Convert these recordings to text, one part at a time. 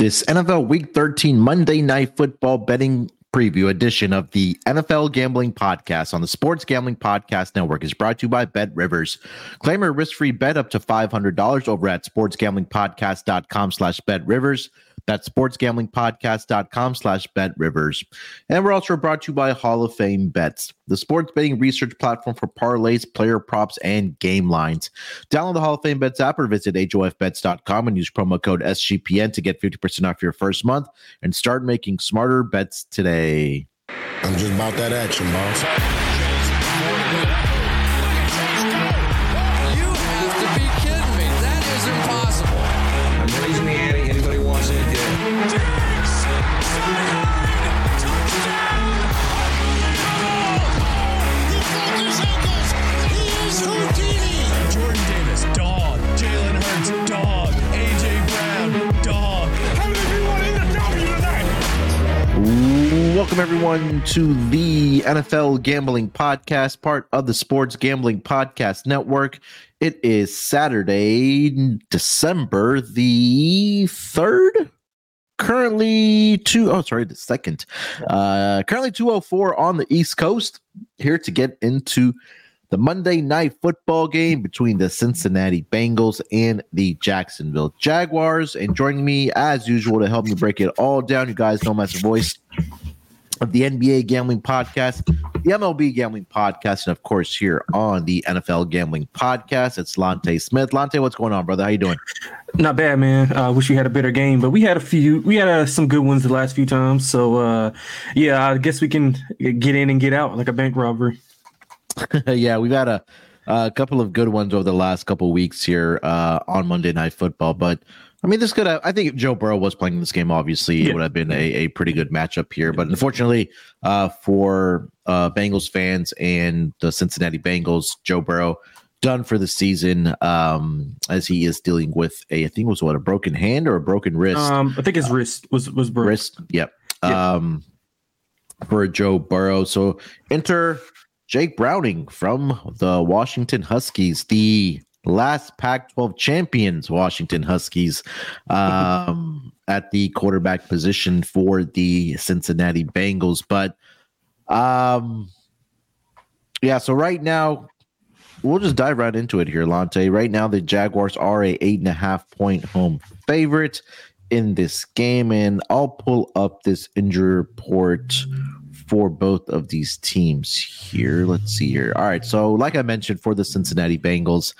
This NFL Week 13 Monday Night Football betting preview edition of the NFL Gambling Podcast on the Sports Gambling Podcast Network is brought to you by Bet Rivers. Claim a risk-free bet up to $500 over at sportsgamblingpodcast.com slash Bet Rivers. That's sportsgamblingpodcast.com slash bet rivers. And we're also brought to you by Hall of Fame Bets, the sports betting research platform for parlays, player props, and game lines. Download the Hall of Fame Bets app or visit HOFBets.com and use promo code SGPN to get 50% off your first month and start making smarter bets today. I'm just about that action, boss. Welcome everyone to the NFL Gambling Podcast, part of the Sports Gambling Podcast Network. It is Saturday, December the 3rd. Currently two oh sorry, the second. Uh currently 204 on the East Coast. Here to get into the Monday night football game between the Cincinnati Bengals and the Jacksonville Jaguars. And joining me as usual to help me break it all down, you guys know my voice of the NBA Gambling Podcast, the MLB Gambling Podcast, and of course here on the NFL Gambling Podcast. It's Lonte Smith. Lonte, what's going on, brother? How you doing? Not bad, man. I uh, wish we had a better game, but we had a few. We had uh, some good ones the last few times. So uh, yeah, I guess we can get in and get out like a bank robbery. yeah, we've had a, a couple of good ones over the last couple weeks here uh, on Monday Night Football, but I mean, this could have, I think if Joe Burrow was playing this game, obviously yeah. it would have been a, a pretty good matchup here. But unfortunately, uh, for uh, Bengals fans and the Cincinnati Bengals, Joe Burrow done for the season um, as he is dealing with a, I think it was what, a broken hand or a broken wrist? Um, I think his uh, wrist was, was broken. Wrist, yep. yep. Um, for Joe Burrow. So enter Jake Browning from the Washington Huskies, the last Pac 12 champions, Washington Huskies, um, at the quarterback position for the Cincinnati Bengals. But um, yeah, so right now, we'll just dive right into it here, Lonte. Right now, the Jaguars are a eight and a half point home favorite in this game, and I'll pull up this injury report for both of these teams here. Let's see here. All right, so like I mentioned, for the Cincinnati Bengals,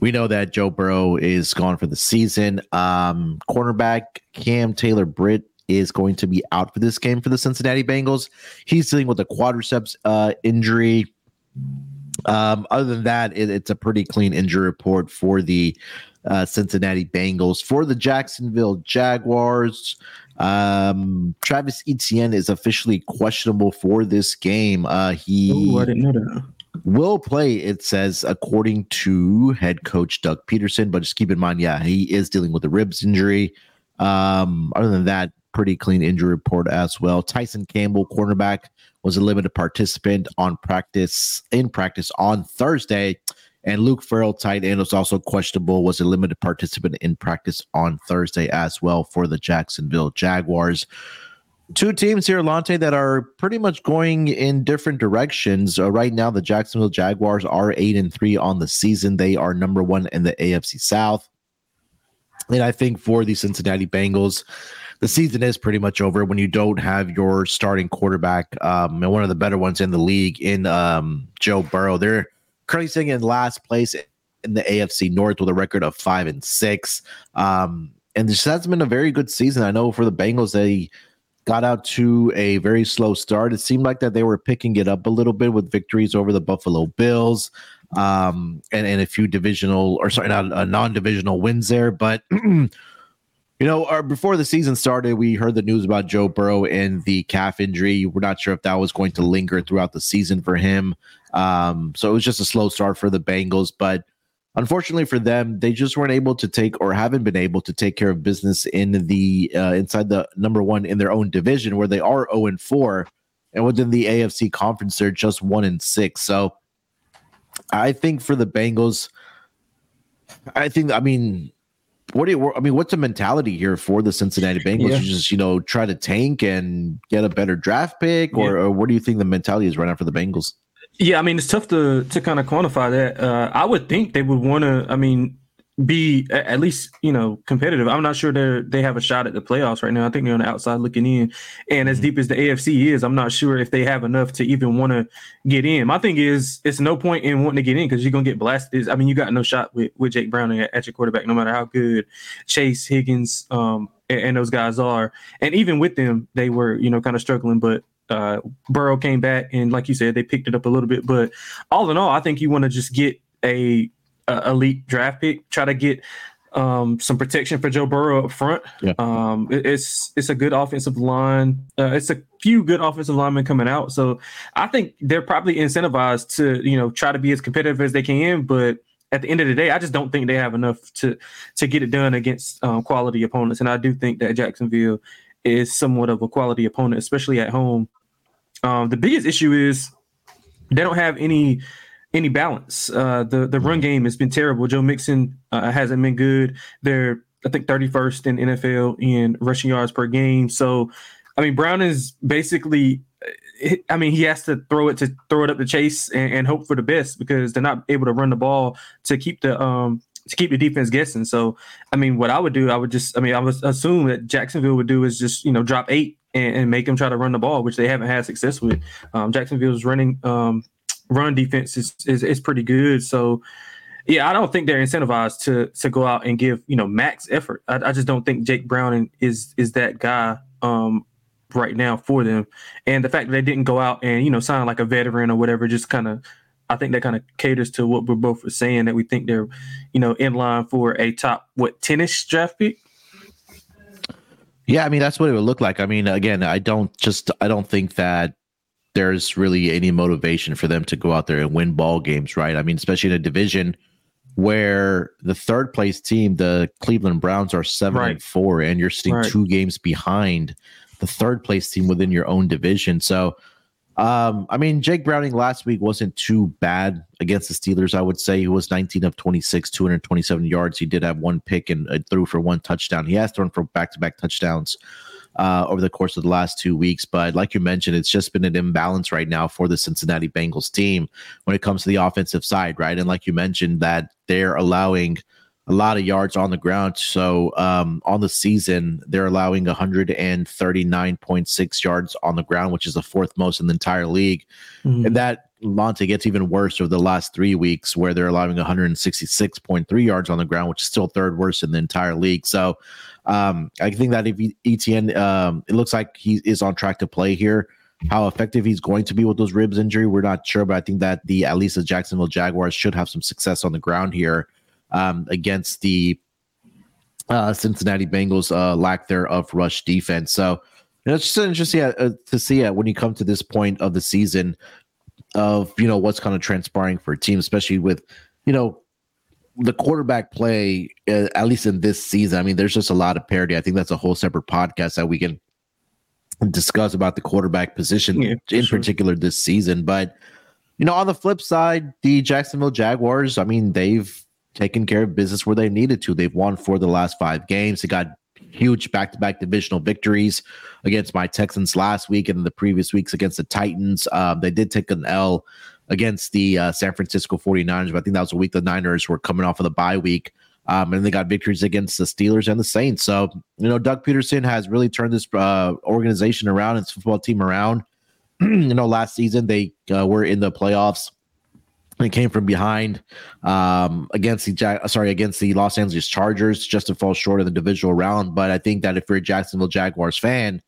we know that Joe Burrow is gone for the season. Um, cornerback Cam Taylor Britt is going to be out for this game for the Cincinnati Bengals. He's dealing with a quadriceps uh, injury. Um, other than that, it, it's a pretty clean injury report for the uh, Cincinnati Bengals. For the Jacksonville Jaguars, um, Travis Etienne is officially questionable for this game. Uh, he Ooh, I didn't know that will play, it says, according to head coach Doug Pederson. But just keep in mind, yeah, he is dealing with a ribs injury. Um, other than that, pretty clean injury report as well. Tyson Campbell, cornerback, was a limited participant on practice in practice on Thursday. And Luke Farrell, tight end, was also questionable, was a limited participant in practice on Thursday as well for the Jacksonville Jaguars two teams here, Lonte, that are pretty much going in different directions. Uh, right now, the Jacksonville Jaguars are eight and three on the season. They are number one in the AFC South. And I think for the Cincinnati Bengals, the season is pretty much over when you don't have your starting quarterback um, and one of the better ones in the league in um, Joe Burrow. They're currently sitting in last place in the AFC North with a record of five and six. Um, and this has been a very good season. I know for the Bengals, they got out to a very slow start. It seemed like that they were picking it up a little bit with victories over the Buffalo Bills um, and, and a few divisional or sorry, not uh, non-divisional wins there. But you know, our, before the season started, we heard the news about Joe Burrow and the calf injury. We're not sure if that was going to linger throughout the season for him. Um, so it was just a slow start for the Bengals, but unfortunately for them, they just weren't able to take or haven't been able to take care of business in the uh, inside the number one in their own division where they are 0 and 4. And within the AFC conference, they're just one and six. So I think for the Bengals, I think, I mean, what do you? I mean, what's the mentality here for the Cincinnati Bengals? Yeah. You just you know try to tank and get a better draft pick, or, yeah. or what do you think the mentality is right now for the Bengals? Yeah, I mean, it's tough to to kind of quantify that. Uh, I would think they would want to. I mean, be at least you know competitive. I'm not sure they they have a shot at the playoffs right now. I think they're on the outside looking in, and as mm-hmm. deep as the AFC is, I'm not sure if they have enough to even want to get in. My thing is, it's no point in wanting to get in because you're gonna get blasted. I mean, you got no shot with, with Jake Browning at, at your quarterback, no matter how good Chase Higgins um, and, and those guys are. And even with them, they were you know kind of struggling, but uh, Burrow came back and, like you said, they picked it up a little bit. But all in all, I think you want to just get a, a, elite draft pick, try to get um, some protection for Joe Burrow up front. Yeah. Um, it, it's it's a good offensive line. Uh, it's a few good offensive linemen coming out, so I think they're probably incentivized to you know try to be as competitive as they can, but. At the end of the day, I just don't think they have enough to to get it done against um, quality opponents, and I do think that Jacksonville is somewhat of a quality opponent, especially at home. Um, the biggest issue is they don't have any any balance. Uh, the the run game has been terrible. Joe Mixon uh, hasn't been good. They're I think 31st in NFL in rushing yards per game. So, I mean, Brown is basically. I mean, he has to throw it to throw it up the chase and, and hope for the best because they're not able to run the ball to keep the um to keep the defense guessing. So, I mean, what I would do, I would just, I mean, I would assume that Jacksonville would do is just, you know, drop eight and, and, make them try to run the ball, which they haven't had success with. Um, Jacksonville's running um, run defense is, is, is pretty good. So yeah, I don't think they're incentivized to to go out and give you know max effort. I, I just don't think Jake Browning is is that guy um, right now for them. And the fact that they didn't go out and you know sign like a veteran or whatever, just kind of I think that kind of caters to what we're both saying that we think they're, you know, in line for a top what tennis draft pick. Yeah, I mean that's what it would look like. I mean, again, I don't just I don't think that there's really any motivation for them to go out there and win ball games, right? I mean, especially in a division where the third place team, the Cleveland Browns, are seven right. and four, and you're sitting right. two games behind the third place team within your own division. So um, I mean, Jake Browning last week wasn't too bad against the Steelers. I would say he was 19 of 26, 227 yards. He did have one pick and uh, threw for one touchdown. He has thrown for back to back touchdowns uh, over the course of the last two weeks. But like you mentioned, it's just been an imbalance right now for the Cincinnati Bengals team when it comes to the offensive side, right? And like you mentioned, that they're allowing a lot of yards on the ground. So um, on the season, they're allowing 139.6 yards on the ground, which is the fourth most in the entire league. Mm-hmm. And that Monte gets even worse over the last three weeks, where they're allowing 166.3 yards on the ground, which is still third worst in the entire league. So um, I think that if Etienne, um, it looks like he is on track to play here. How effective he's going to be with those ribs injury, we're not sure, but I think that the at least the Jacksonville Jaguars should have some success on the ground here um, against the uh, Cincinnati Bengals uh, lack there of rush defense. So you know, it's just interesting uh, to see it when you come to this point of the season of you know what's kind of transpiring for a team, especially with you know the quarterback play uh, at least in this season. I mean, there's just a lot of parity. I think that's a whole separate podcast that we can discuss about the quarterback position yeah, in sure. particular this season. But you know, on the flip side, the Jacksonville Jaguars, I mean, they've taken care of business where they needed to. They've won for the last five games. They got huge back-to-back divisional victories against my Texans last week and the previous weeks against the Titans. Um, they did take an L against the uh, San Francisco 49ers, but I think that was a week the Niners were coming off of the bye week. Um, and they got victories against the Steelers and the Saints. So, you know, Doug Pederson has really turned this uh, organization around, its football team around. you know, last season they uh, were in the playoffs they came from behind um, against the sorry against the Los Angeles Chargers, just to fall short of the divisional round. But I think that if you're a Jacksonville Jaguars fan,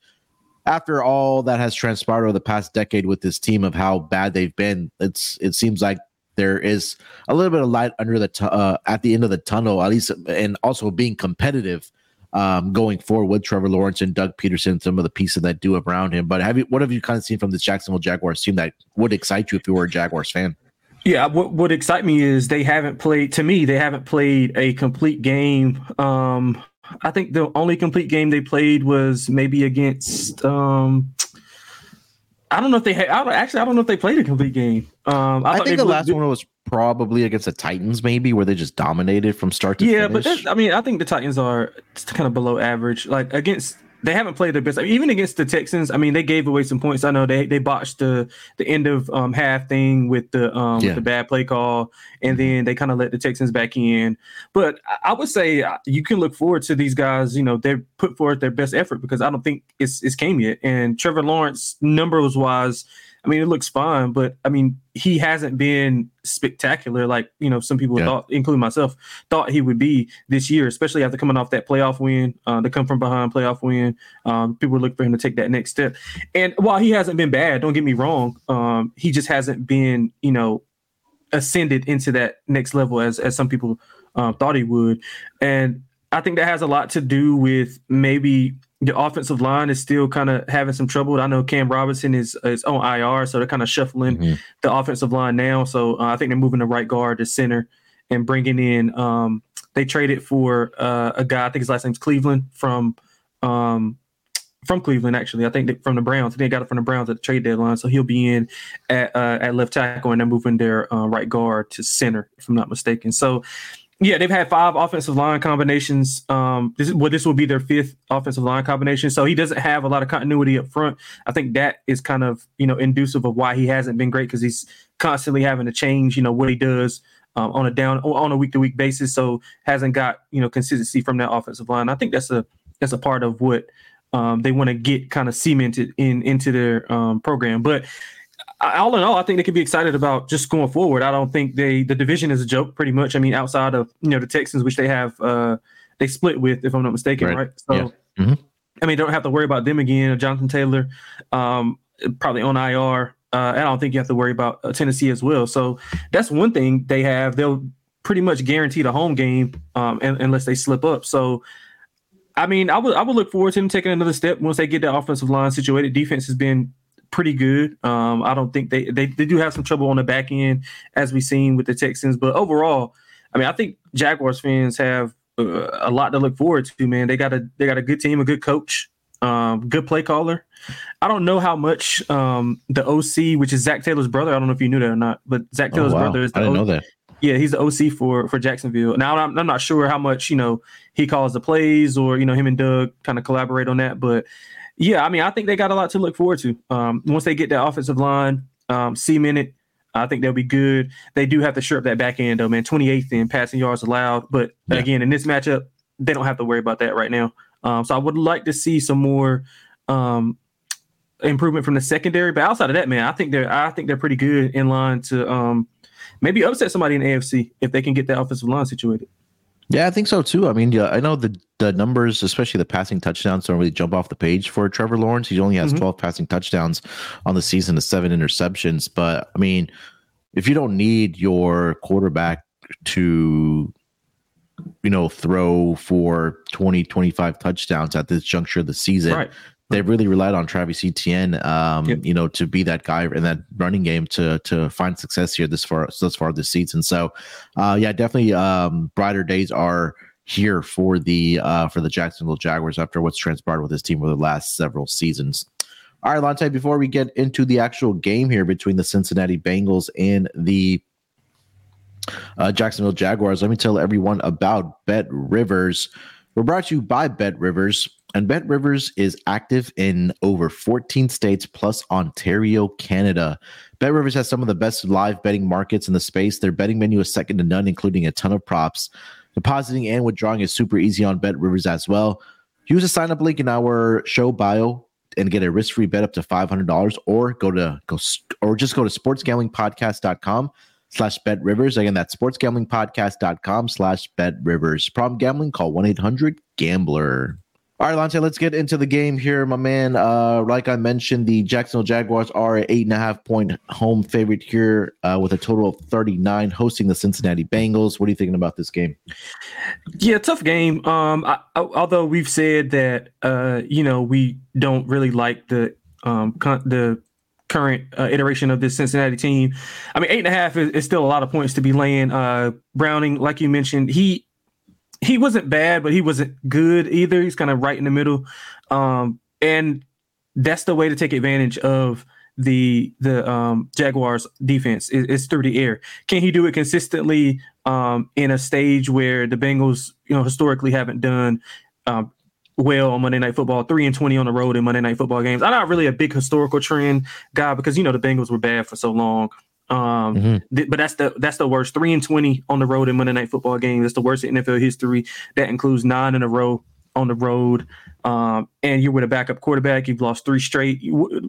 after all that has transpired over the past decade with this team of how bad they've been, it's it seems like there is a little bit of light under the uh, at the end of the tunnel, at least, and also being competitive um, going forward with Trevor Lawrence and Doug Pederson, some of the pieces that do around him. But have you what have you kind of seen from this Jacksonville Jaguars team that would excite you if you were a Jaguars fan? Yeah, what what excites me is they haven't played. To me, they haven't played a complete game. Um, I think the only complete game they played was maybe against. Um, I don't know if they had. I don't, actually, I don't know if they played a complete game. Um, I, I think the last one was probably against the Titans, maybe where they just dominated from start to finish. yeah. finish. but I mean, I think the Titans are kind of below average. Like against they haven't played their best. I mean, even against the Texans, I mean, they gave away some points. I know they they botched the the end of um, half thing with the um, yeah. with the bad play call, and then they kind of let the Texans back in. But I would say uh, you can look forward to these guys. You know, they put forth their best effort because I don't think it's it's came yet. And Trevor Lawrence numbers wise I mean, it looks fine, but I mean, he hasn't been spectacular like you know some people yeah. thought, including myself, thought he would be this year, especially after coming off that playoff win, uh, the come from behind playoff win. Um, people were looking for him to take that next step, and while he hasn't been bad, don't get me wrong, um, he just hasn't been you know ascended into that next level as as some people um, thought he would, and I think that has a lot to do with maybe the offensive line is still kind of having some trouble. I know Cam Robinson is is on IR, so they're kind of shuffling mm-hmm. the offensive line now. So uh, I think they're moving the right guard to center and bringing in. Um, they traded for uh, a guy. I think his last name's Cleveland from um, from Cleveland. Actually, I think they, from the Browns. They got it from the Browns at the trade deadline, so he'll be in at uh, at left tackle, and they're moving their uh, right guard to center, if I'm not mistaken. So yeah, they've had five offensive line combinations. Um, this is well, this will be their fifth offensive line combination. So he doesn't have a lot of continuity up front. I think that is kind of you know inducive of why he hasn't been great because he's constantly having to change you know what he does um, on a down on a week to week basis. So hasn't got you know consistency from that offensive line. I think that's a that's a part of what um, they want to get kind of cemented in into their um, program. But all in all, I think they could be excited about just going forward. I don't think they the division is a joke, pretty much. I mean, outside of you know the Texans, which they have uh they split with, if I'm not mistaken, right? right? So, yeah. mm-hmm. I mean, don't have to worry about them again. Jonathan Taylor, um, probably on IR. Uh, I don't think you have to worry about uh, Tennessee as well. So that's one thing they have. They'll pretty much guarantee the home game um, unless they slip up. So. I mean, I would I would look forward to them taking another step once they get the offensive line situated. Defense has been pretty good. Um, I don't think they, they they do have some trouble on the back end, as we've seen with the Texans. But overall, I mean, I think Jaguars fans have uh, a lot to look forward to. Man, they got a they got a good team, a good coach, um, good play caller. I don't know how much um, the OC, which is Zac Taylor's brother. I don't know if you knew that or not, but Zac oh, Taylor's oh, wow. brother is the I didn't o- know that. Yeah, he's the OC for for Jacksonville. Now I'm, I'm not sure how much you know he calls the plays or you know him and Doug kind of collaborate on that, but yeah, I mean, I think they got a lot to look forward to. Um, once they get that offensive line um, cemented, I think they'll be good. They do have to shore up that back end, though, man. 28th in passing yards allowed. But yeah. again, in this matchup, they don't have to worry about that right now. Um, so I would like to see some more um, improvement from the secondary. But outside of that, man, I think they're I think they're pretty good in line to um, maybe upset somebody in the AFC if they can get that offensive line situated. Yeah, I think so too. I mean, yeah, I know the the numbers, especially the passing touchdowns, don't really jump off the page for Trevor Lawrence. He only has mm-hmm. 12 passing touchdowns on the season to seven interceptions. But I mean, if you don't need your quarterback to, you know, throw for 20, 25 touchdowns at this juncture of the season, right they really relied on Travis Etienne, um, yep. you know, to be that guy in that running game to to find success here this far thus far this season. So, uh, yeah, definitely um, brighter days are here for the uh, for the Jacksonville Jaguars after what's transpired with this team over the last several seasons. All right, Lonte, before we get into the actual game here between the Cincinnati Bengals and the uh, Jacksonville Jaguars, let me tell everyone about Bet Rivers. We're brought to you by Bet Rivers. And Bet Rivers is active in over 14 states plus Ontario, Canada. Bet Rivers has some of the best live betting markets in the space. Their betting menu is second to none, including a ton of props. Depositing and withdrawing is super easy on Bet Rivers as well. Use the sign up link in our show bio and get a risk free bet up to $500 or go to go or just go to sportsgamblingpodcast.com slash bet rivers. Again, that's sportsgamblingpodcast.com slash bet rivers. Problem gambling, call 1 800 Gambler. All right, Lonte, let's get into the game here, my man. Uh, like I mentioned, the Jacksonville Jaguars are an eight and a half point home favorite here uh, with a total of 39 hosting the Cincinnati Bengals. What are you thinking about this game? Yeah, tough game. Um, I, I, although we've said that, uh, you know, we don't really like the um, con- the current uh, iteration of this Cincinnati team. I mean, eight and a half is, is still a lot of points to be laying. Uh, Browning, like you mentioned, he he wasn't bad, but he wasn't good either. He's kind of right in the middle. Um, and that's the way to take advantage of the the um, Jaguars defense is, is, through the air. Can he do it consistently um, in a stage where the Bengals, you know, historically haven't done um, well on Monday Night Football, three and twenty on the road in Monday Night Football games? I'm not really a big historical trend guy because you know the Bengals were bad for so long. Um, mm-hmm. th- but that's the that's the worst. Three and twenty on the road in Monday Night Football games. That's the worst in NFL history. That includes nine in a row on the road. Um, and you're with a backup quarterback. You've lost three straight.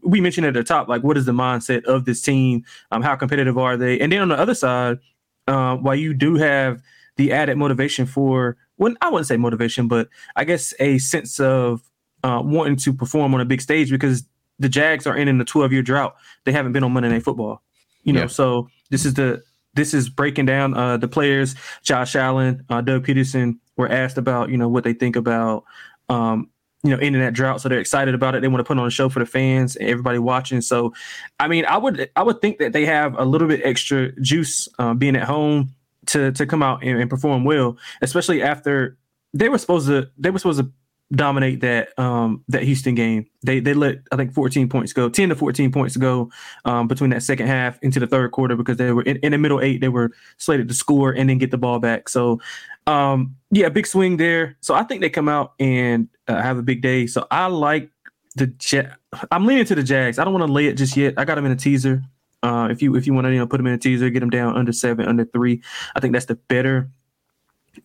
We mentioned at the top, like what is the mindset of this team? Um, how competitive are they? And then on the other side, uh, while you do have the added motivation for, well, I wouldn't say motivation, but I guess a sense of uh, wanting to perform on a big stage because the Jags are in, in a 12 year drought. They haven't been on Monday Night Football, you know. Yeah. So this is the this is breaking down uh, the players. Josh Allen, uh, Doug Pederson were asked about you know what they think about um, you know in that drought, so they're excited about it. They want to put on a show for the fans and everybody watching. So, I mean, I would I would think that they have a little bit extra juice uh, being at home to to come out and, and perform well, especially after they were supposed to they were supposed to dominate that um that Houston game. They they let I think 14 points go, 10 to 14 points to go um between that second half into the third quarter because they were in, in the middle eight, they were slated to score and then get the ball back. So um yeah, big swing there. So I think they come out and uh, have a big day. So I like the ja- I'm leaning to the Jags. I don't want to lay it just yet. I got them in a teaser. Uh, if you if you want to you know put them in a teaser, get them down under seven, under three. I think that's the better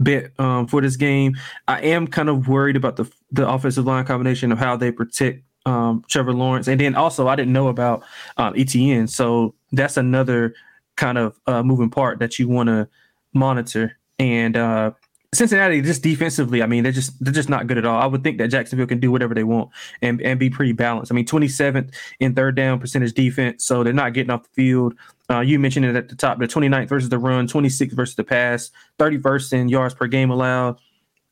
bit um, for this game. I am kind of worried about the the offensive line combination of how they protect um, Trevor Lawrence, and then also I didn't know about um, Etienne, so that's another kind of uh, moving part that you want to monitor. And uh, Cincinnati, just defensively, I mean, they're just they're just not good at all. I would think that Jacksonville can do whatever they want and and be pretty balanced. I mean, 27th in third down percentage defense, so they're not getting off the field. Uh, you mentioned it at the top, the 29th versus the run, 26th versus the pass, 31st in yards per game allowed.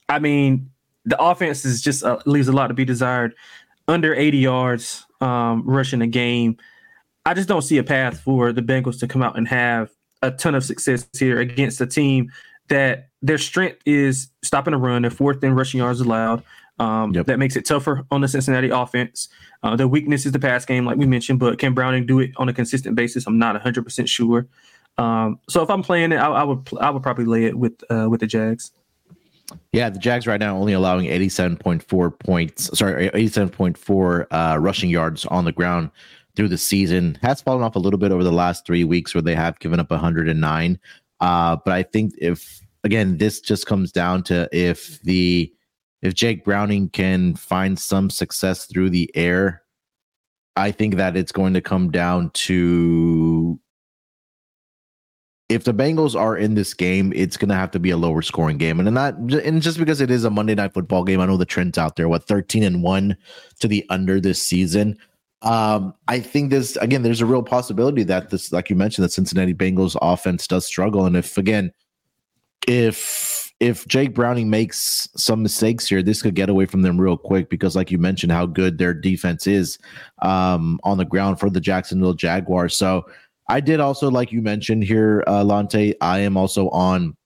I mean, the offense is just uh, leaves a lot to be desired. Under 80 yards um, rushing a game. I just don't see a path for the Bengals to come out and have a ton of success here against a team that their strength is stopping the run. They're fourth in rushing yards allowed. Um, yep. That makes it tougher on the Cincinnati offense. Uh, the weakness is the pass game, like we mentioned, but can Browning do it on a consistent basis? I'm not 100% sure. Um, so if I'm playing it, I, I, would I would probably lay it with uh, with the Jags. Yeah, the Jags right now only allowing 87.4 points, sorry, 87.4 uh, rushing yards on the ground through the season. Has fallen off a little bit over the last three weeks where they have given up 109. Uh, but I think if again, this just comes down to if the if Jake Browning can find some success through the air, I think that it's going to come down to if the Bengals are in this game, it's going to have to be a lower scoring game, and not and just because it is a Monday night football game, I know the trend's out there. What thirteen and one to the under this season. Um, I think this again. There's a real possibility that this, like you mentioned, the Cincinnati Bengals offense does struggle, and if again if if Jake Browning makes some mistakes here, this could get away from them real quick because, like you mentioned, how good their defense is um, on the ground for the Jacksonville Jaguars. So I did also, like you mentioned here, uh, Lonte, I am also on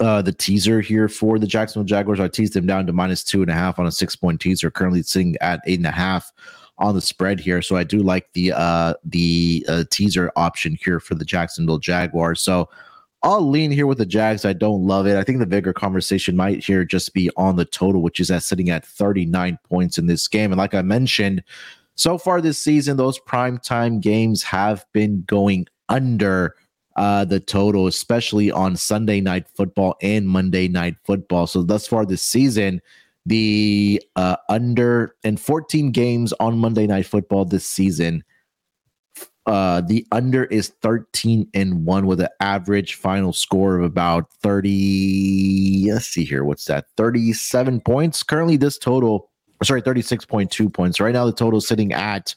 uh, the teaser here for the Jacksonville Jaguars. I teased them down to minus two and a half on a six point teaser, currently sitting at eight and a half on the spread here. So I do like the uh, the uh, teaser option here for the Jacksonville Jaguars. So I'll lean here with the Jags. I don't love it. I think the bigger conversation might here just be on the total, which is at sitting at 39 points in this game. And like I mentioned, so far this season, those prime time games have been going under uh, the total, especially on Sunday night football and Monday night football. So thus far this season, the uh, under and 14 games on Monday night football this season uh, the under is 13 and 1 with an average final score of about 30. Let's see here. What's that? 37 points. Currently, this total, sorry, 36.2 points. Right now, the total is sitting at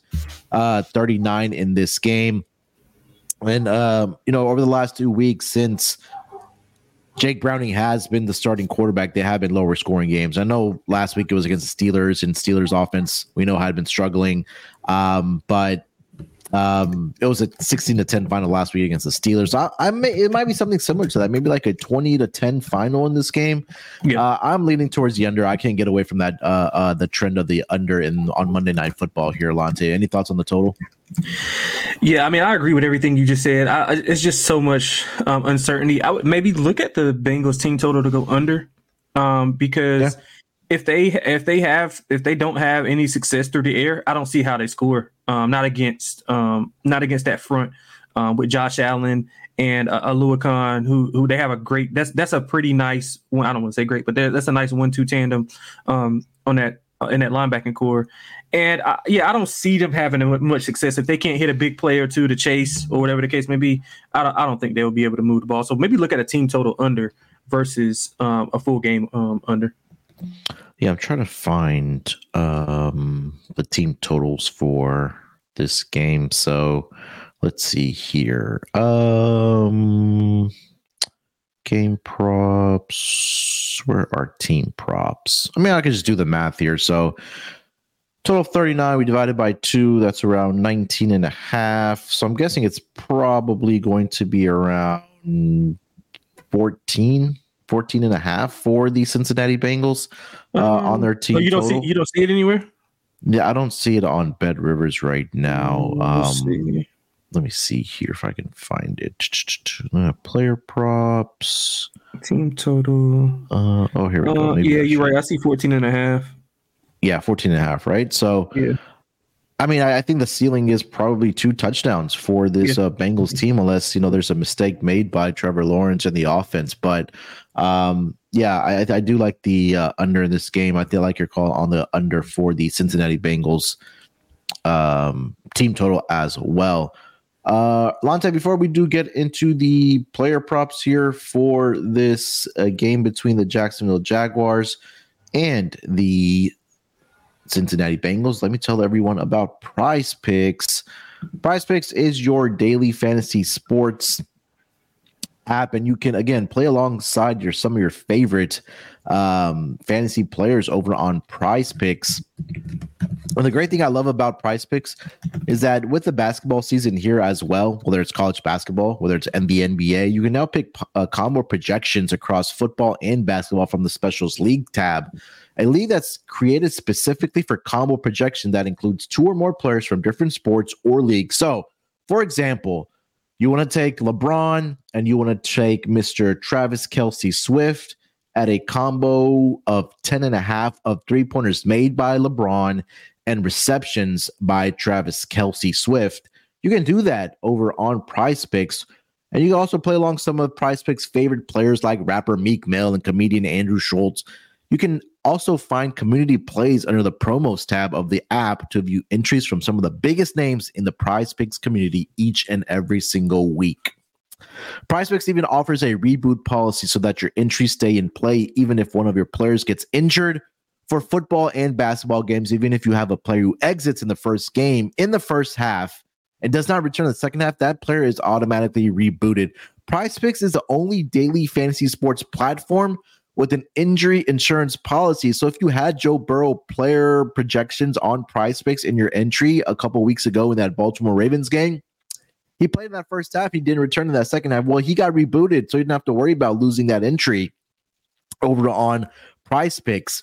uh, 39 in this game. And, um, you know, over the last two weeks since Jake Browning has been the starting quarterback, they have been lower scoring games. I know last week it was against the Steelers, and Steelers offense we know had been struggling. Um, but Um, it was a 16 to 10 final last week against the Steelers. I, I may it might be something similar to that, maybe like a 20 to 10 final in this game. Yeah. Uh, I'm leaning towards the under. I can't get away from that uh, uh the trend of the under in on Monday night football here, Lonte. Any thoughts on the total? Yeah, I mean, I agree with everything you just said. I, it's just so much um, uncertainty. I would maybe look at the Bengals team total to go under um, because yeah. If they if they have if they don't have any success through the air, I don't see how they score. Um, not against um, not against that front um, with Josh Allen and uh, Oluokun, who who they have a great. That's that's a pretty nice. One, I don't want to say great, but that's a nice one-two tandem um, on that uh, in that linebacking corps. And uh, yeah, I don't see them having much success if they can't hit a big play or two to chase or whatever the case may be. I don't, I don't think they'll be able to move the ball. So maybe look at a team total under versus um, a full game um, under. Yeah, I'm trying to find um, the team totals for this game. So let's see here. Um, game props. Where are team props? I mean, I can just do the math here. So total 39 we divided by 2 that's around 19 and a half so i'm guessing it's probably going to be around 14 14 and a half for the Cincinnati Bengals uh, um, on their team. You don't total. see you don't see it anywhere. Yeah, I don't see it on Bet Rivers right now. Um, let me see here if I can find it. Uh, player props, team total. Uh, oh, here we go. Uh, yeah, you're right. I see 14 and a half. Yeah, 14 and a half, right? So, yeah. I mean, I, I, think the ceiling is probably two touchdowns for this yeah. uh, Bengals team, unless you know there's a mistake made by Trevor Lawrence in the offense. But um, yeah, I, I, do like the uh, under in this game. I feel like your call on the under for the Cincinnati Bengals um, team total as well. Uh, Lonte, before we do get into the player props here for this uh, game between the Jacksonville Jaguars and the Cincinnati Bengals. Let me tell everyone about Prize Picks. Prize Picks is your daily fantasy sports app, and you can again play alongside your some of your favorite um, fantasy players over on Prize Picks. And the great thing I love about Prize Picks is that with the basketball season here as well, whether it's college basketball, whether it's NBA, NBA, you can now pick uh, combo projections across football and basketball from the Specials League tab a league that's created specifically for combo projection that includes two or more players from different sports or leagues. So, for example, you want to take LeBron and you want to take Mr. Travis Kelce Swift at a combo of 10 and a half of three pointers made by LeBron and receptions by Travis Kelce Swift. You can do that over on prize picks. And you can also play along some of prize picks' favorite players like rapper Meek Mill and comedian Andrew Schulz. You can also find community plays under the promos tab of the app to view entries from some of the biggest names in the Prize Picks community each and every single week. Prize Picks even offers a reboot policy so that your entries stay in play even if one of your players gets injured for football and basketball games, even if you have a player who exits in the first game in the first half and does not return in the second half, that player is automatically rebooted. Prize Picks is the only daily fantasy sports platform with an injury insurance policy. So if you had Joe Burrow player projections on prize picks in your entry a couple weeks ago in that Baltimore Ravens game, he played in that first half. He didn't return in that second half. Well, he got rebooted, so he didn't have to worry about losing that entry over on prize picks.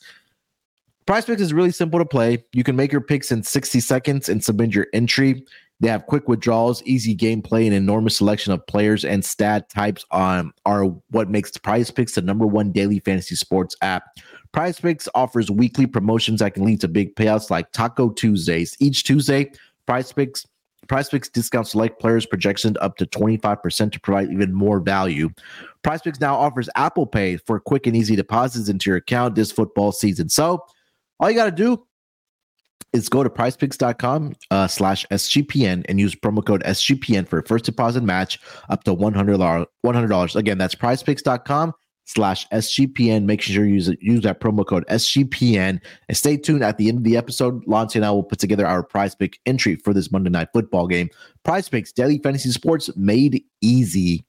Prize picks is really simple to play. You can make your picks in 60 seconds and submit your entry. They have quick withdrawals, easy gameplay, and enormous selection of players and stat types on are what makes Prize Picks the number one daily fantasy sports app. Prize Picks offers weekly promotions that can lead to big payouts like Taco Tuesdays. Each Tuesday, Prize Picks Prize Picks discounts select players projections up to 25% to provide even more value. Prize Picks now offers Apple Pay for quick and easy deposits into your account this football season. So all you got to do is go to prizepicks.com uh, slash SGPN and use promo code SGPN for a first deposit match up to $100. $100. Again, that's prizepicks.com slash SGPN. Make sure you use, use that promo code SGPN and stay tuned at the end of the episode. Lonte and I will put together our prize pick entry for this Monday night football game. Prize picks, daily fantasy sports made easy.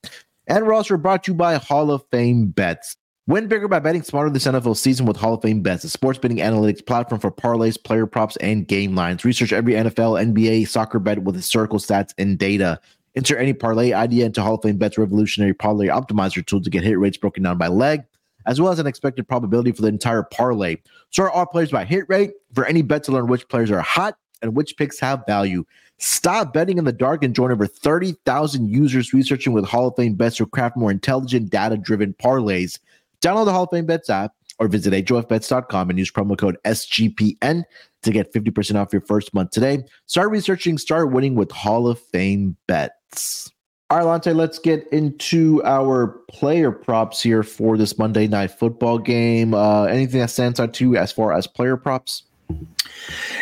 And we're also brought to you by Hall of Fame Bets. Win bigger by betting smarter this NFL season with Hall of Fame Bets, a sports betting analytics platform for parlays, player props, and game lines. Research every NFL, NBA, soccer bet with historical stats and data. Enter any parlay idea into Hall of Fame Bets revolutionary parlay optimizer tool to get hit rates broken down by leg, as well as an expected probability for the entire parlay. Sort all players by hit rate for any bet to learn which players are hot and which picks have value. Stop betting in the dark and join over 30,000 users researching with Hall of Fame bets to craft more intelligent, data driven parlays. Download the Hall of Fame Bets app or visit HOFBets.com and use promo code SGPN to get 50% off your first month today. Start researching, start winning with Hall of Fame Bets. All right, Lonte, let's get into our player props here for this Monday night football game. Uh, anything that stands out to you as far as player props?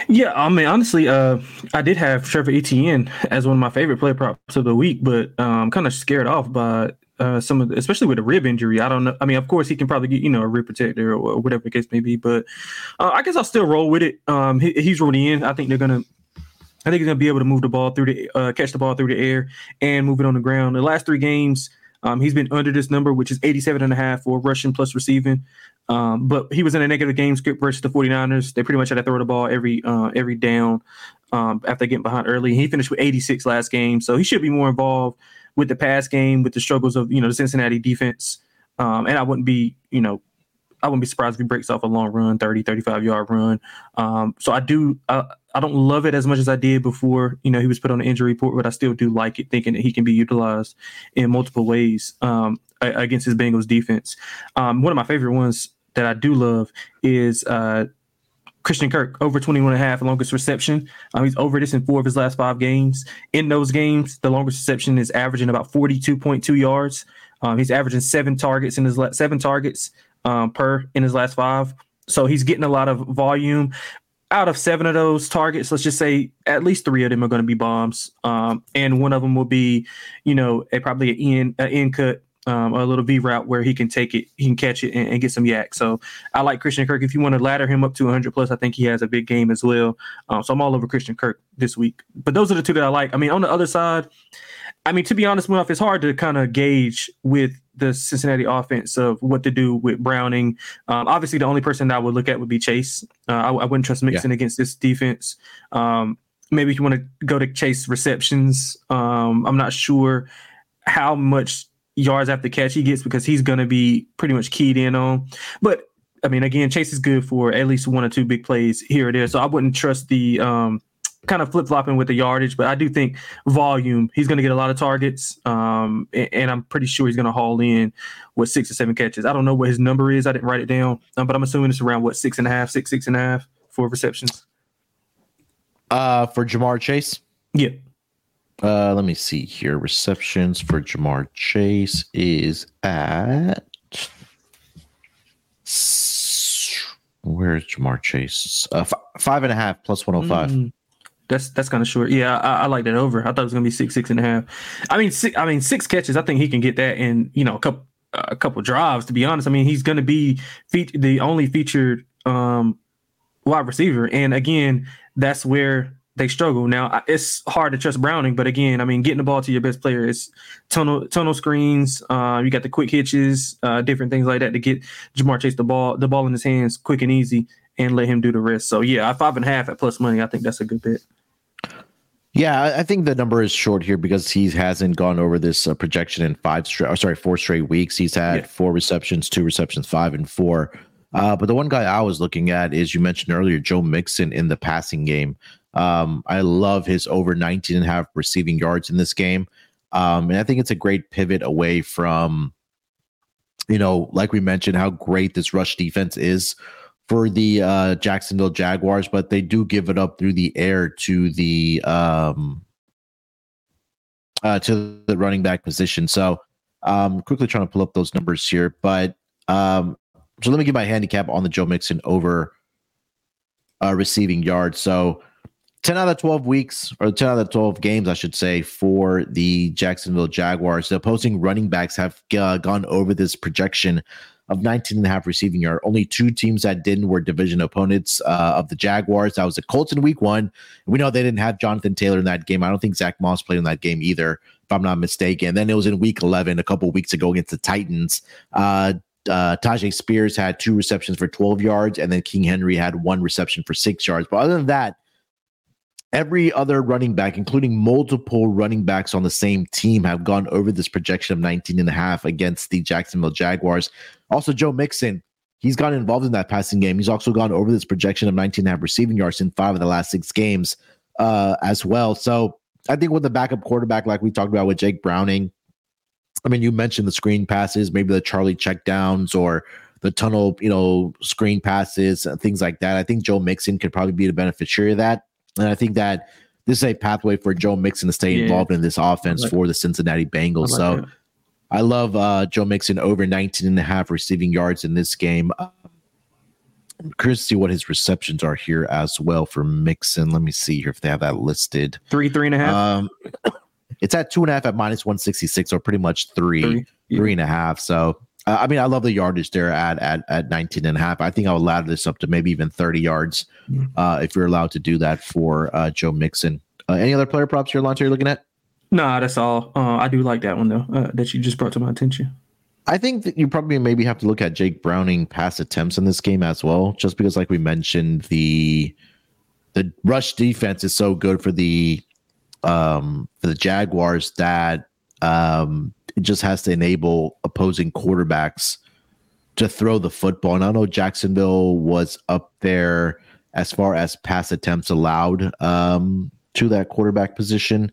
Yeah, I mean, honestly, uh, I did have Trevor Etienne as one of my favorite player props of the week, but I'm kind of scared off by uh, some of, the, especially with a rib injury. I don't know. I mean, of course, he can probably get you know a rib protector or, whatever the case may be, but uh, I guess I'll still roll with it. Um, he, he's rolling in. I think they're gonna. I think he's gonna be able to move the ball through the uh, catch the ball through the air and move it on the ground. The last three games, um, he's been under this number, which is 87 and a half for rushing plus receiving. Um, but he was in a negative game script versus the 49ers. They pretty much had to throw the ball every uh, every down um, after getting behind early. He finished with 86 last game, so he should be more involved with the pass game, with the struggles of you know the Cincinnati defense. Um, and I wouldn't be you know I wouldn't be surprised if he breaks off a long run, 30, 35 yard run. Um, so I do I, I don't love it as much as I did before. You know he was put on the injury report, but I still do like it, thinking that he can be utilized in multiple ways um, against his Bengals defense. Um, one of my favorite ones that I do love is uh, Christian Kirk over 21 and a half longest reception. Um, he's over this in four of his last five games. In those games, the longest reception is averaging about 42.2 yards. Um, he's averaging seven targets in his la- seven targets um, per in his last five. So he's getting a lot of volume. Out of seven of those targets, let's just say at least three of them are going to be bombs, um, and one of them will be, you know, a, probably an in an in cut um, a little V route where he can take it, he can catch it and, and, get some yak. So I like Christian Kirk. If you want to ladder him up to 100 plus, I think he has a big game as well. Um, so I'm all over Christian Kirk this week. But those are the two that I like. I mean, on the other side, I mean, to be honest, Muff, it's hard to kind of gauge with the Cincinnati offense of what to do with Browning. Um, obviously, the only person that I would look at would be Chase. Uh, I, I, wouldn't trust Mixon yeah. against this defense. Um, maybe if you want to go to Chase receptions, um, I'm not sure how much yards after catch he gets because he's going to be pretty much keyed in on. But I mean, again, Chase is good for at least one or two big plays here or there. So I wouldn't trust the um, kind of flip flopping with the yardage, but I do think volume, he's going to get a lot of targets. Um, and, and, I'm pretty sure he's going to haul in with six or seven catches. I don't know what his number is. I didn't write it down, um, but I'm assuming it's around what, six and a half, six, six and a half for receptions. Uh, for Ja'Marr Chase? Yeah. Uh, let me see here. Receptions for Ja'Marr Chase is at. Where's Ja'Marr Chase? Uh, f- five and a half plus 105. Mm, that's that's kind of short. Yeah, I, I, like that over. I thought it was gonna be six, six and a half. I mean, six, I mean, six catches. I think he can get that in you know a couple a couple drives. To be honest, I mean, he's gonna be fe- the only featured um, wide receiver, and again, that's where they struggle. Now it's hard to trust Browning, but again, I mean, getting the ball to your best player is tunnel tunnel screens. Uh, you got the quick hitches, uh, different things like that to get Ja'Marr Chase the ball the ball in his hands quick and easy, and let him do the rest. So yeah, five and a half at plus money, I think that's a good bet. Yeah, I think the number is short here because he hasn't gone over this uh, projection in five straight, or sorry, four straight weeks. He's had yeah. four receptions, two receptions, five and four. Uh, but the one guy I was looking at is you mentioned earlier, Joe Mixon in the passing game. Um, I love his over 19 and a half receiving yards in this game. Um, and I think it's a great pivot away from, you know, like we mentioned, how great this rush defense is for the uh, Jacksonville Jaguars, but they do give it up through the air to the um, uh, to the running back position. So, um, quickly trying to pull up those numbers here, but um, so let me give my handicap on the Joe Mixon over uh, receiving yards. So 10 out of 12 weeks, or 10 out of 12 games, I should say, for the Jacksonville Jaguars. The opposing running backs have uh, gone over this projection of 19 and a half receiving yard. Only two teams that didn't were division opponents uh, of the Jaguars. That was the Colts in week one. We know they didn't have Jonathan Taylor in that game. I don't think Zack Moss played in that game either, if I'm not mistaken. Then it was in week 11, a couple weeks ago against the Titans. Uh, uh, Tyjae Spears had two receptions for 12 yards, and then King Henry had one reception for six yards. But other than that, every other running back, including multiple running backs on the same team, have gone over this projection of 19 and a half against the Jacksonville Jaguars. Also, Joe Mixon, he's gotten involved in that passing game. He's also gone over this projection of 19 and a half receiving yards in five of the last six games uh, as well. So I think with the backup quarterback, like we talked about with Jake Browning, I mean, you mentioned the screen passes, maybe the Charlie checkdowns or the tunnel, you know, screen passes, things like that. I think Joe Mixon could probably be the beneficiary of that. And I think that this is a pathway for Joe Mixon to stay yeah. involved in this offense like for the Cincinnati Bengals. Like so that. I love uh, Joe Mixon over 19 and a half receiving yards in this game. Uh, I'm curious to see what his receptions are here as well for Mixon. Let me see here if they have that listed. Three, three and a half. Um, it's at two and a half at minus 166, or pretty much three, three, yeah. three and a half. So uh, I mean, I love the yardage there at, at at 19 and a half. I think I would ladder this up to maybe even 30 yards mm. uh, if you're allowed to do that for uh, Joe Mixon. Uh, any other player props here, Lonte, you're looking at? Nah, that's all. Uh, I do like that one though uh, that you just brought to my attention. I think that you probably maybe have to look at Jake Browning pass attempts in this game as well, just because, like we mentioned, the the rush defense is so good for the um for the Jaguars that um it just has to enable opposing quarterbacks to throw the football. And I know Jacksonville was up there as far as pass attempts allowed um, to that quarterback position.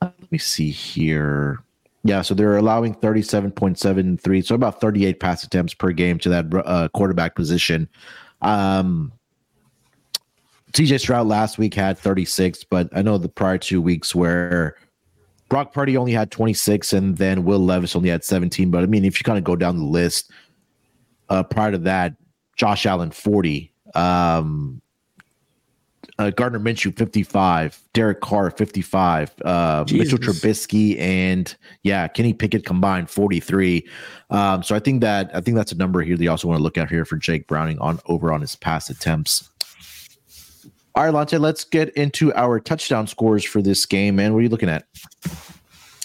Uh, let me see here. Yeah, so they're allowing 37.73, so about 38 pass attempts per game to that uh, quarterback position. Um, CJ Stroud last week had 36, but I know the prior two weeks where Brock Purdy only had 26, and then Will Levis only had 17. But I mean, if you kind of go down the list, uh, prior to that, Josh Allen 40, um, uh, Gardner Minshew 55, Derek Carr 55, uh, Mitchell Trubisky and yeah, Kenny Pickett combined 43. Um, so I think that I think that's a number here that you also want to look at here for Jake Browning on over on his pass attempts. All right, Lonte, let's get into our touchdown scores for this game, man. What are you looking at?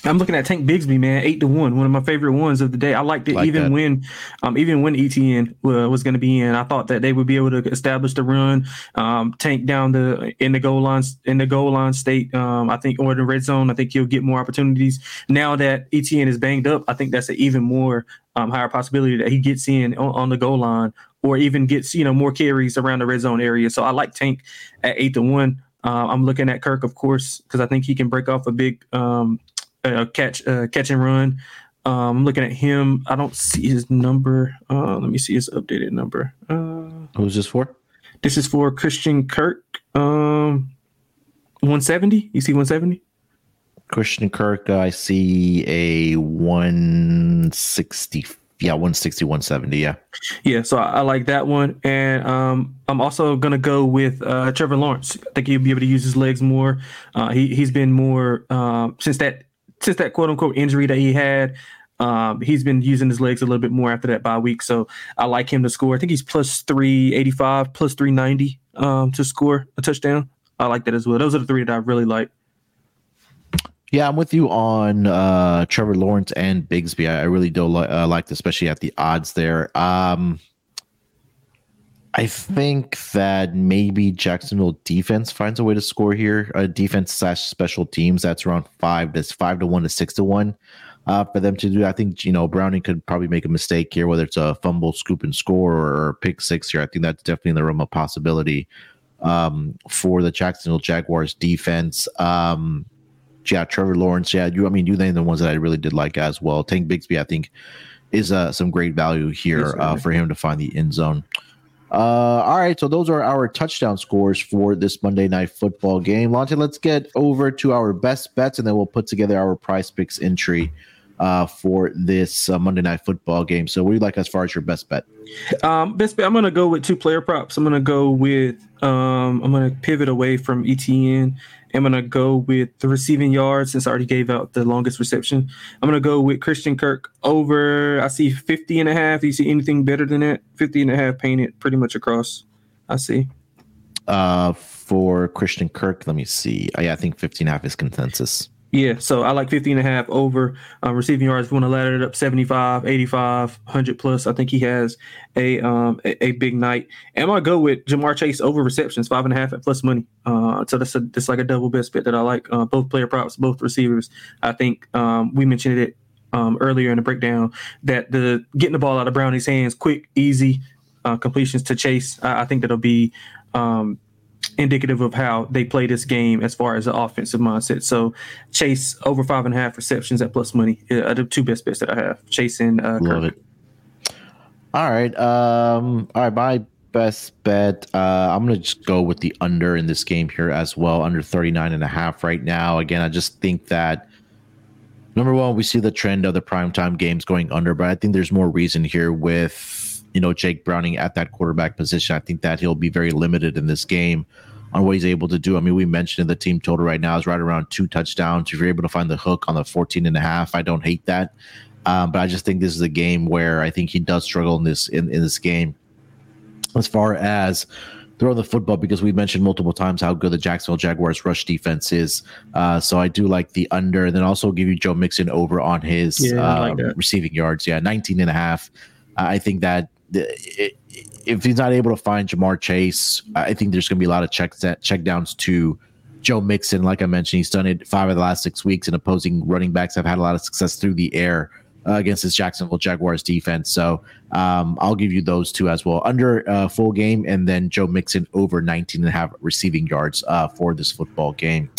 I'm looking at Tank Bigsby, man, eight to one, one of my favorite ones of the day. I liked it like even that. when, um, even when Etienne uh, was going to be in. I thought that they would be able to establish the run, um, Tank down the in the goal line in the goal line state. Um, I think or the red zone. I think he'll get more opportunities now that Etienne is banged up. I think that's an even more um, higher possibility that he gets in on, on the goal line or even gets you know more carries around the red zone area. So I like Tank at eight to one. Uh, I'm looking at Kirk, of course, because I think he can break off a big um, uh, catch, uh, catch and run. Um, I'm looking at him. I don't see his number. Uh, let me see his updated number. Uh, Who's this for? This is for Christian Kirk. Um, 170. You see 170? Christian Kirk. I see a 160 yeah 160 170 yeah yeah so I, I, like that one and um i'm also gonna go with uh trevor lawrence i think he'll be able to use his legs more uh he, he's been more um since that since that quote unquote injury that he had um, he's been using his legs a little bit more after that bye week, so I like him to score. I think he's plus three eighty five, plus three ninety um, to score a touchdown. I like that as well. Those are the three that I really like. Yeah, I'm with you on uh, Trevor Lawrence and Bigsby. I, I really do li- uh, like, especially at the odds there. Um, I think that maybe Jacksonville defense finds a way to score here. Uh, defense slash special teams. That's around five. That's five to one to six to one uh, for them to do. I think you know Browning could probably make a mistake here, whether it's a fumble, scoop, and score, or, pick six here. I think that's definitely in the realm of possibility um, for the Jacksonville Jaguars defense. Um, yeah, Trevor Lawrence. Yeah, you. I mean, you named the ones that I really did like as well. Tank Bigsby, I think, is uh, some great value here uh, for him to find the end zone. Uh, all right, so those are our touchdown scores for this Monday night football game. Lonte, let's get over to our best bets, and then we'll put together our PrizePicks entry uh, for this uh, Monday night football game. So, what do you like as far as your best bet? Um, best bet. I'm going to go with two player props. I'm going to go with. Um, I'm going to pivot away from Etienne I'm going to go with the receiving yards since I already gave out the longest reception. I'm going to go with Christian Kirk over, I see 50 and a half. Do you see anything better than that? 50 and a half painted pretty much across. I see. Uh, for Christian Kirk, let me see. I, I think 50 and a half is consensus. Yeah, so I like 50 and a half over um, receiving yards. If you want to ladder it up 75, 85, 100 plus, I think he has a um, a, a, big night. And I'm going to go with Ja'Marr Chase over receptions, five and a half at plus money. Uh, so that's, a, that's like a double best bet that I like. Uh, both player props, both receivers. I think um, we mentioned it um, earlier in the breakdown that the getting the ball out of Brownie's hands, quick, easy uh, completions to Chase, I, I think that'll be um, indicative of how they play this game as far as the offensive mindset. So Chase over five and a half receptions at plus money are the two best bets that I have. Chase and uh, love Kirk. it. All right, um, all right. My best bet. Uh, I'm gonna just go with the under in this game here as well, under 39 and a half right now. Again, I just think that number one, we see the trend of the primetime games going under, but I think there's more reason here with you know Jake Browning at that quarterback position. I think that he'll be very limited in this game on what he's able to do. I mean, we mentioned the team total right now is right around two touchdowns. If you're able to find the hook on the 14 and a half, I don't hate that. Um, but I just think this is a game where I think he does struggle in this in, in this game as far as throwing the football because we mentioned multiple times how good the Jacksonville Jaguars rush defense is. Uh, so I do like the under and then also give you Joe Mixon over on his yeah, uh, like receiving yards. Yeah, 19 and a half. I think that if he's not able to find Ja'Marr Chase, I think there's going to be a lot of check check downs to Joe Mixon. Like I mentioned, he's done it five of the last six weeks, and opposing running backs have had a lot of success through the air uh, against this Jacksonville Jaguars defense. So um, I'll give you those two as well. Under uh, full game, and then Joe Mixon over 19 and a half receiving yards uh, for this football game.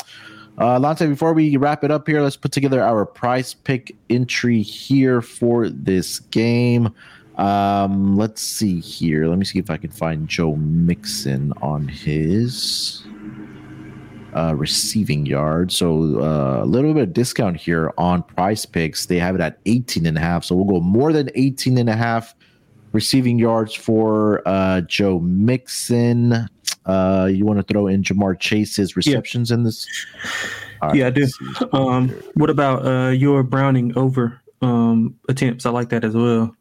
Uh, Lonte, before we wrap it up here, let's put together our price pick entry here for this game. Um, let's see here. Let me see if I can find Joe Mixon on his uh, receiving yard. So uh, a little bit of discount here on PrizePicks. They have it at 18 and a half. So we'll go more than 18 and a half receiving yards for uh, Joe Mixon. Uh, you want to throw in Ja'Marr Chase's receptions yeah. in this? Right, yeah, I do. Um, what about uh, your Browning over um, attempts? I like that as well.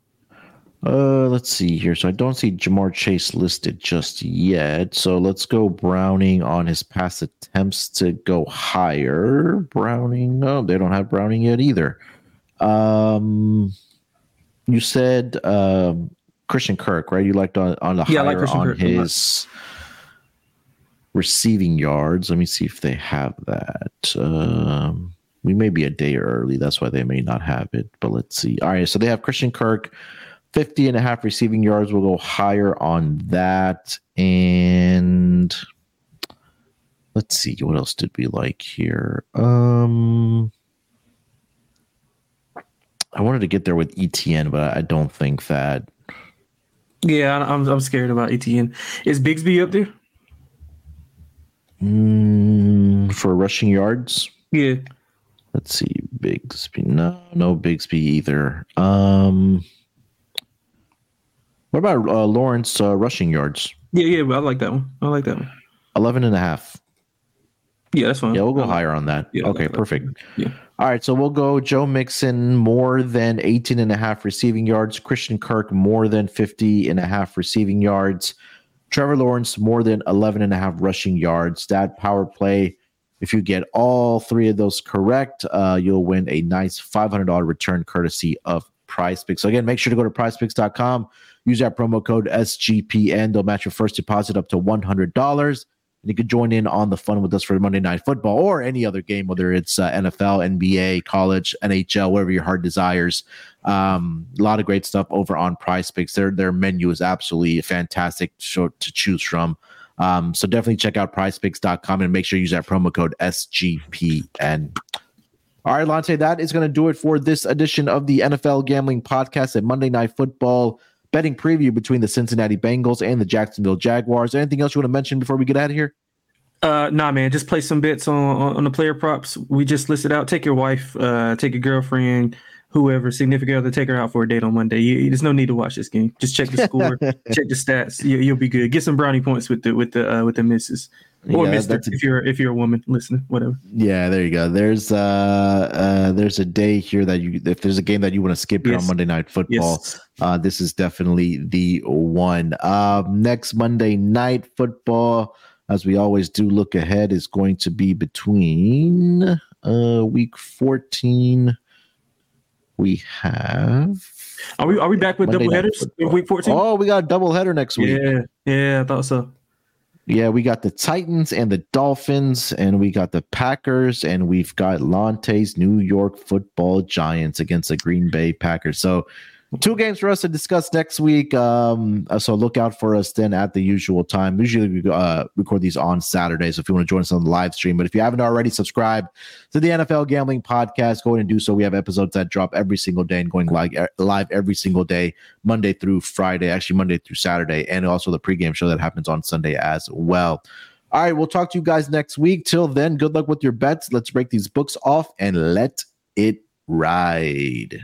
Uh, let's see here. So I don't see Ja'Marr Chase listed just yet. So let's go Browning on his past attempts to go higher. Browning. Oh, they don't have Browning yet either. Um, you said um Christian Kirk, right? You liked on on the yeah, higher like on Kirk his receiving yards. Let me see if they have that. Um, we may be a day early. That's why they may not have it. But let's see. All right. So they have Christian Kirk 50 and a half receiving yards will go higher on that. And let's see, what else did we like here? Um, I wanted to get there with Etienne, but I don't think that. Yeah, I'm I'm scared about Etienne. Is Bigsby up there? Mm, for rushing yards? Yeah. Let's see, Bigsby. No, no Bigsby either. Um. What about uh, Lawrence uh, rushing yards? Yeah, yeah, I like that one. I like that one. 11 and a half. Yeah, that's fine. Yeah, we'll go like higher on that. Yeah, okay, perfect. Yeah. All right, so we'll go Joe Mixon more than 18 and a half receiving yards, Christian Kirk more than 50 and a half receiving yards, Trevor Lawrence more than 11 and a half rushing yards. That power play, if you get all three of those correct, uh, you'll win a nice $500 return courtesy of PrizePicks. So again, make sure to go to prizepicks.com Use that promo code SGPN. They'll match your first deposit up to $100. And you can join in on the fun with us for Monday Night Football or any other game, whether it's uh, NFL, NBA, college, NHL, whatever your heart desires. Um, a lot of great stuff over on PrizePicks. Their their menu is absolutely fantastic to, to choose from. Um, so definitely check out prizepicks.com and make sure you use that promo code SGPN. All right, Lonte, that is going to do it for this edition of the NFL Gambling Podcast at Monday Night Football betting preview between the Cincinnati Bengals and the Jacksonville Jaguars. Anything else you want to mention before we get out of here? Uh, nah, man. Just play some bits on, on the player props. We just listed out. Take your wife, uh, take your girlfriend, whoever, significant other, take her out for a date on Monday. You, there's no need to watch this game. Just check the score, check the stats. You, will be good. Get some brownie points with the with the uh, with the misses or Mister if you're if you're a woman listening, whatever. Yeah, there you go. There's uh, uh there's a day here that you if there's a game that you want to skip yes. on Monday Night Football, yes. uh, this is definitely the one. Um, next Monday Night Football, as we always do, look ahead is going to be between Uh, week 14, we have. Are we are we back with Monday double headers in week 14? Oh, we got a double header next week. yeah, yeah, I thought so. Yeah, we got the Titans and the Dolphins, and we got the Packers, and we've got Lonte's New York Football Giants against the Green Bay Packers. So, two games for us to discuss next week. Um, uh, so look out for us then at the usual time. Usually we uh, record these on Saturdays. So if you want to join us on the live stream, but if you haven't already subscribed to the NFL Gambling Podcast, go ahead and do so. We have episodes that drop every single day and going live live every single day, Monday through Friday, actually Monday through Saturday, and also the pregame show that happens on Sunday as well. All right, we'll talk to you guys next week. Till then, good luck with your bets. Let's break these books off and let it ride.